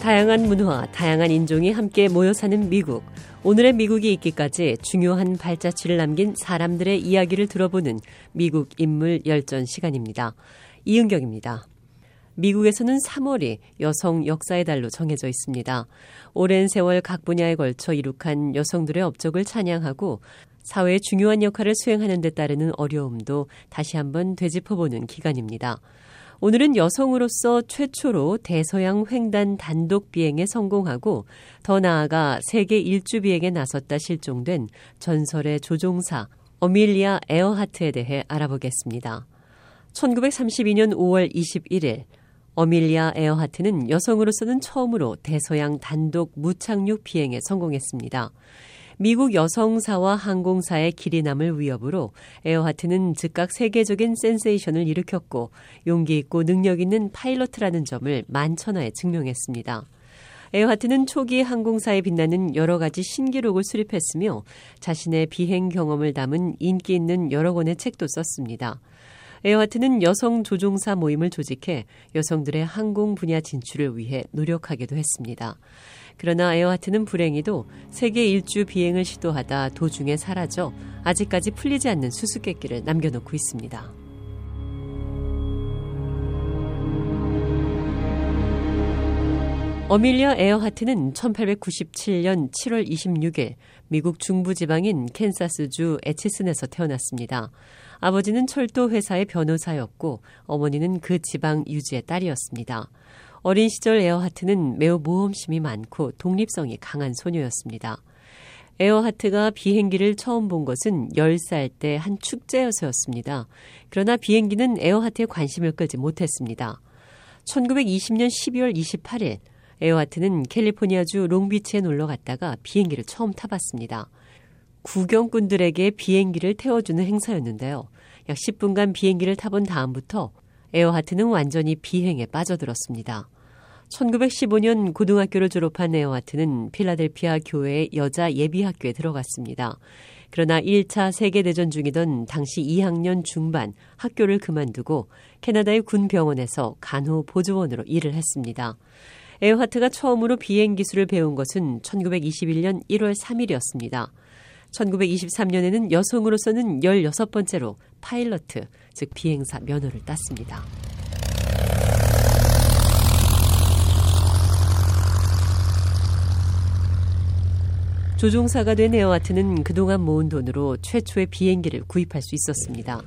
다양한 문화, 다양한 인종이 함께 모여 사는 미국. 오늘의 미국이 있기까지 중요한 발자취를 남긴 사람들의 이야기를 들어보는 미국 인물 열전 시간입니다. 이은경입니다. 미국에서는 3월이 여성 역사의 달로 정해져 있습니다. 오랜 세월 각 분야에 걸쳐 이룩한 여성들의 업적을 찬양하고 사회의 중요한 역할을 수행하는 데 따르는 어려움도 다시 한번 되짚어보는 기간입니다. 오늘은 여성으로서 최초로 대서양 횡단 단독 비행에 성공하고 더 나아가 세계 일주 비행에 나섰다 실종된 전설의 조종사 어밀리아 에어하트에 대해 알아보겠습니다. 1932년 5월 21일 어밀리아 에어하트는 여성으로서는 처음으로 대서양 단독 무착륙 비행에 성공했습니다. 미국 여성사와 항공사에 길이 남을 위업으로 에어하트는 즉각 세계적인 센세이션을 일으켰고 용기 있고 능력 있는 파일럿이라는 점을 만천하에 증명했습니다. 에어하트는 초기 항공사에 빛나는 여러 가지 신기록을 수립했으며 자신의 비행 경험을 담은 인기 있는 여러 권의 책도 썼습니다. 에어하트는 여성 조종사 모임을 조직해 여성들의 항공 분야 진출을 위해 노력하기도 했습니다. 그러나 에어하트는 불행히도 세계 일주 비행을 시도하다 도중에 사라져 아직까지 풀리지 않는 수수께끼를 남겨놓고 있습니다. 어밀리아 에어하트는 1897년 7월 26일 미국 중부 지방인 캔사스주 에치슨에서 태어났습니다. 아버지는 철도 회사의 변호사였고 어머니는 그 지방 유지의 딸이었습니다. 어린 시절 에어하트는 매우 모험심이 많고 독립성이 강한 소녀였습니다. 에어하트가 비행기를 처음 본 것은 10살 때 한 축제에서였습니다. 그러나 비행기는 에어하트의 관심을 끌지 못했습니다. 1920년 12월 28일 에어하트는 캘리포니아주 롱비치에 놀러 갔다가 비행기를 처음 타봤습니다. 구경꾼들에게 비행기를 태워주는 행사였는데요. 약 10분간 비행기를 타본 다음부터 에어하트는 완전히 비행에 빠져들었습니다. 1915년 고등학교를 졸업한 에어하트는 필라델피아 교회의 여자 예비학교에 들어갔습니다. 그러나 1차 세계대전 중이던 당시 2학년 중반 학교를 그만두고 캐나다의 군 병원에서 간호 보조원으로 일을 했습니다. 에어하트가 처음으로 비행 기술을 배운 것은 1921년 1월 3일이었습니다. 1923년에는 여성으로서는 16번째로 파일럿, 즉 비행사 면허를 땄습니다. 조종사가 된 에어하트는 그동안 모은 돈으로 최초의 비행기를 구입할 수 있었습니다.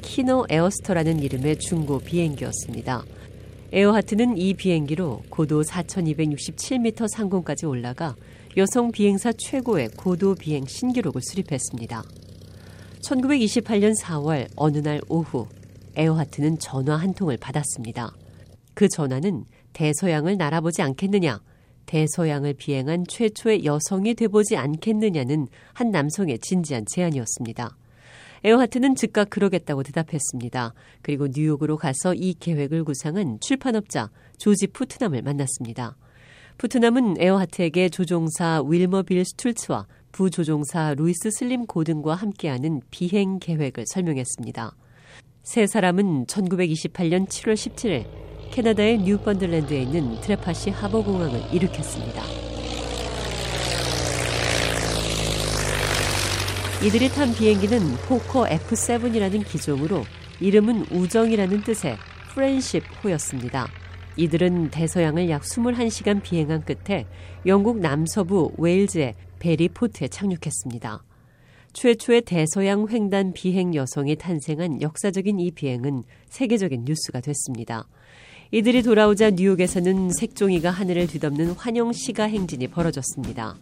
키너 에어스터라는 이름의 중고 비행기였습니다. 에어하트는 이 비행기로 고도 4,267m 상공까지 올라가 여성 비행사 최고의 고도 비행 신기록을 수립했습니다. 1928년 4월 어느 날 오후 에어하트는 전화 한 통을 받았습니다. 그 전화는 대서양을 날아보지 않겠느냐, 대서양을 비행한 최초의 여성이 돼보지 않겠느냐는 한 남성의 진지한 제안이었습니다. 에어하트는 즉각 그러겠다고 대답했습니다. 그리고 뉴욕으로 가서 이 계획을 구상한 출판업자 조지 푸트남을 만났습니다. 푸트남은 에어하트에게 조종사 윌머 빌 스툴츠와 부조종사 루이스 슬림 고든과 함께하는 비행 계획을 설명했습니다. 세 사람은 1928년 7월 17일 캐나다의 뉴펀들랜드에 있는 트레파시 하버공항을 이륙했습니다. 이들이 탄 비행기는 포커 F7이라는 기종으로 이름은 우정이라는 뜻의 프렌드십 호였습니다. 이들은 대서양을 약 21시간 비행한 끝에 영국 남서부 웨일즈의 베리포트에 착륙했습니다. 최초의 대서양 횡단 비행 여성이 탄생한 역사적인 이 비행은 세계적인 뉴스가 됐습니다. 이들이 돌아오자 뉴욕에서는 색종이가 하늘을 뒤덮는 환영 시가 행진이 벌어졌습니다.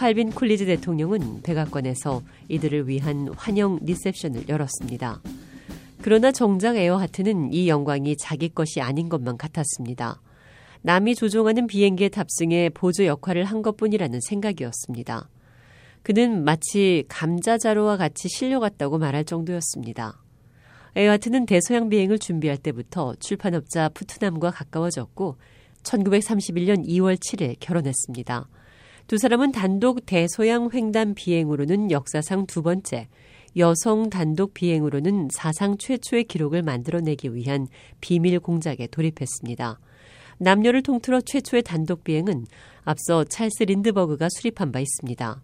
칼빈 쿨리즈 대통령은 백악관에서 이들을 위한 환영 리셉션을 열었습니다. 그러나 정작 에어하트는 이 영광이 자기 것이 아닌 것만 같았습니다. 남이 조종하는 비행기에 탑승해 보조 역할을 한 것뿐이라는 생각이었습니다. 그는 마치 감자자루와 같이 실려갔다고 말할 정도였습니다. 에어하트는 대서양 비행을 준비할 때부터 출판업자 푸트남과 가까워졌고 1931년 2월 7일 결혼했습니다. 두 사람은 단독 대서양 횡단 비행으로는 역사상 두 번째, 여성 단독 비행으로는 사상 최초의 기록을 만들어내기 위한 비밀 공작에 돌입했습니다. 남녀를 통틀어 최초의 단독 비행은 앞서 찰스 린드버그가 수립한 바 있습니다.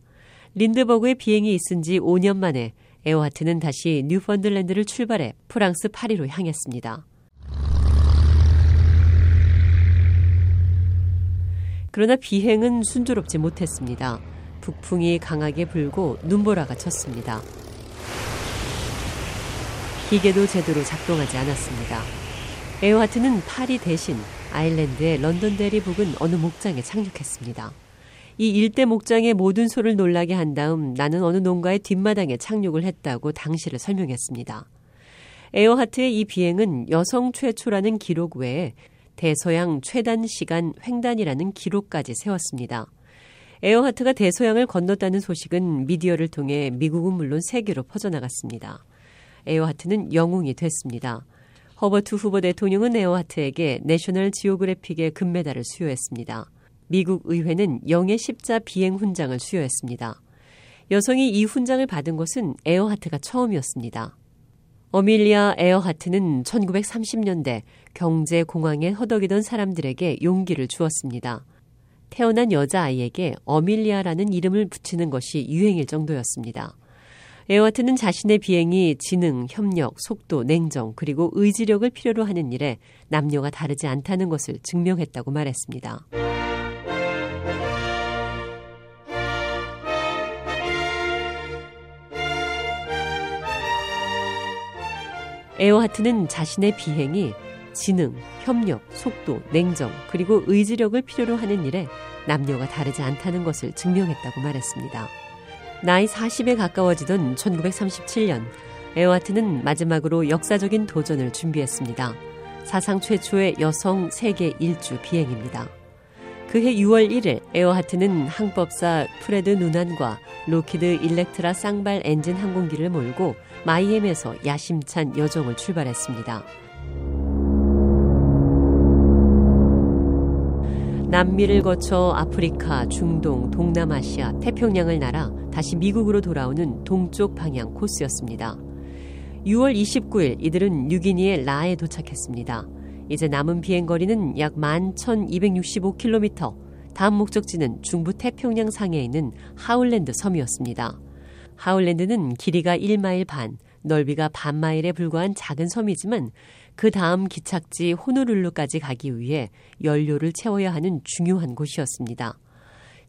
린드버그의 비행이 있은 지 5년 만에 에어하트는 다시 뉴펀들랜드를 출발해 프랑스 파리로 향했습니다. 그러나 비행은 순조롭지 못했습니다. 북풍이 강하게 불고 눈보라가 쳤습니다. 기계도 제대로 작동하지 않았습니다. 에어하트는 파리 대신 아일랜드의 런던데리 부근 어느 목장에 착륙했습니다. 이 일대 목장의 모든 소를 놀라게 한 다음 나는 어느 농가의 뒷마당에 착륙을 했다고 당시를 설명했습니다. 에어하트의 이 비행은 여성 최초라는 기록 외에 대서양 최단 시간 횡단이라는 기록까지 세웠습니다. 에어하트가 대서양을 건넜다는 소식은 미디어를 통해 미국은 물론 세계로 퍼져나갔습니다. 에어하트는 영웅이 됐습니다. 허버트 후버 대통령은 에어하트에게 내셔널 지오그래픽의 금메달을 수여했습니다. 미국 의회는 영예의 십자 비행 훈장을 수여했습니다. 여성이 이 훈장을 받은 것은 에어하트가 처음이었습니다. 어밀리아 에어하트는 1930년대 경제 공황에 허덕이던 사람들에게 용기를 주었습니다. 태어난 여자아이에게 어밀리아라는 이름을 붙이는 것이 유행일 정도였습니다. 에어하트는 자신의 비행이 지능, 협력, 속도, 냉정, 그리고 의지력을 필요로 하는 일에 남녀가 다르지 않다는 것을 증명했다고 말했습니다. 에어하트는 자신의 비행이 지능, 협력, 속도, 냉정, 그리고 의지력을 필요로 하는 일에 남녀가 다르지 않다는 것을 증명했다고 말했습니다. 나이 40에 가까워지던 1937년, 에어하트는 마지막으로 역사적인 도전을 준비했습니다. 사상 최초의 여성 세계 일주 비행입니다. 그해 6월 1일 에어하트는 항법사 프레드 누난과 록히드 일렉트라 쌍발 엔진 항공기를 몰고 마이엠에서 야심찬 여정을 출발했습니다. 남미를 거쳐 아프리카, 중동, 동남아시아, 태평양을 날아 다시 미국으로 돌아오는 동쪽 방향 코스였습니다. 6월 29일 이들은 뉴기니의 라에 도착했습니다. 이제 남은 비행 거리는 약 11,265km, 다음 목적지는 중부 태평양 상에 있는 하울랜드 섬이었습니다. 하울랜드는 길이가 1마일 반, 넓이가 반 마일에 불과한 작은 섬이지만 그 다음 기착지 호노룰루까지 가기 위해 연료를 채워야 하는 중요한 곳이었습니다.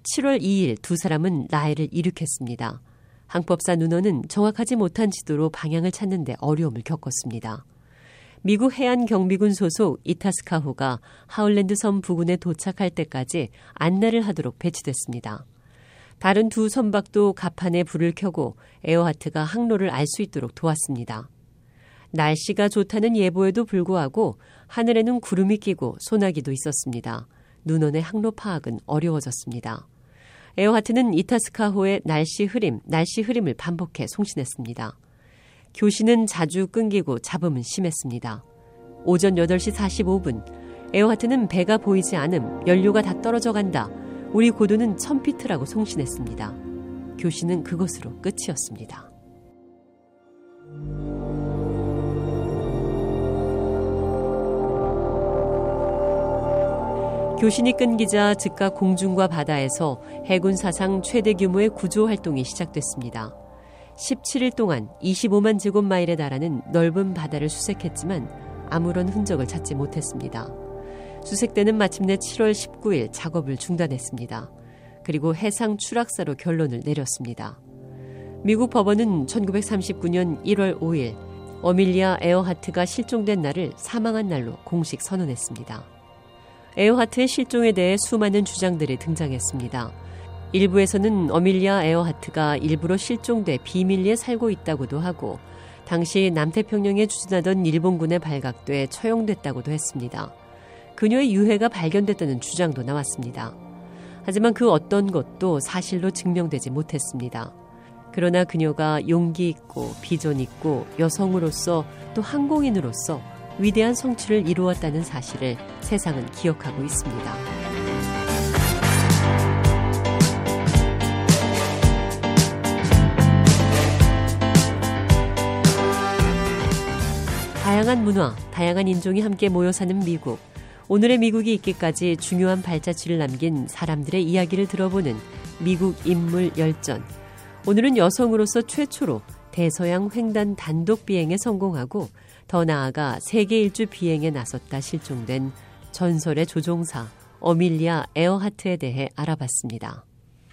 7월 2일 두 사람은 라헬을 이륙했습니다. 항법사 누너는 정확하지 못한 지도로 방향을 찾는데 어려움을 겪었습니다. 미국 해안 경비군 소속 이타스카호가 하울랜드 섬 부근에 도착할 때까지 안내를 하도록 배치됐습니다. 다른 두 선박도 갑판에 불을 켜고 에어하트가 항로를 알 수 있도록 도왔습니다. 날씨가 좋다는 예보에도 불구하고 하늘에는 구름이 끼고 소나기도 있었습니다. 누난의 항로 파악은 어려워졌습니다. 에어하트는 이타스카호의 날씨 흐림, 날씨 흐림을 반복해 송신했습니다. 교신은 자주 끊기고 잡음은 심했습니다. 오전 8시 45분, 에어하트는 배가 보이지 않음, 연료가 다 떨어져 간다. 우리 고도는 1000피트라고 송신했습니다. 교신은 그것으로 끝이었습니다. 교신이 끊기자 즉각 공중과 바다에서 해군 사상 최대 규모의 구조 활동이 시작됐습니다. 17일 동안 25만 제곱마일에 달하는 넓은 바다를 수색했지만 아무런 흔적을 찾지 못했습니다. 수색대는 마침내 7월 19일 작업을 중단했습니다. 그리고 해상 추락사로 결론을 내렸습니다. 미국 법원은 1939년 1월 5일 어밀리아 에어하트가 실종된 날을 사망한 날로 공식 선언했습니다. 에어하트의 실종에 대해 수많은 주장들이 등장했습니다. 일부에서는 어밀리아 에어하트가 일부러 실종돼 비밀리에 살고 있다고도 하고 당시 남태평양에 주둔하던 일본군에 발각돼 처형됐다고도 했습니다. 그녀의 유해가 발견됐다는 주장도 나왔습니다. 하지만 그 어떤 것도 사실로 증명되지 못했습니다. 그러나 그녀가 용기 있고 비전 있고 여성으로서 또 항공인으로서 위대한 성취를 이루었다는 사실을 세상은 기억하고 있습니다. 다양한 문화, 다양한 인종이 함께 모여 사는 미국. 오늘의 미국이 있기까지 중요한 발자취를 남긴 사람들의 이야기를 들어보는 미국 인물 열전. 오늘은 여성으로서 최초로 대서양 횡단 단독 비행에 성공하고 더 나아가 세계 일주 비행에 나섰다 실종된 전설의 조종사 어밀리아 에어하트에 대해 알아봤습니다.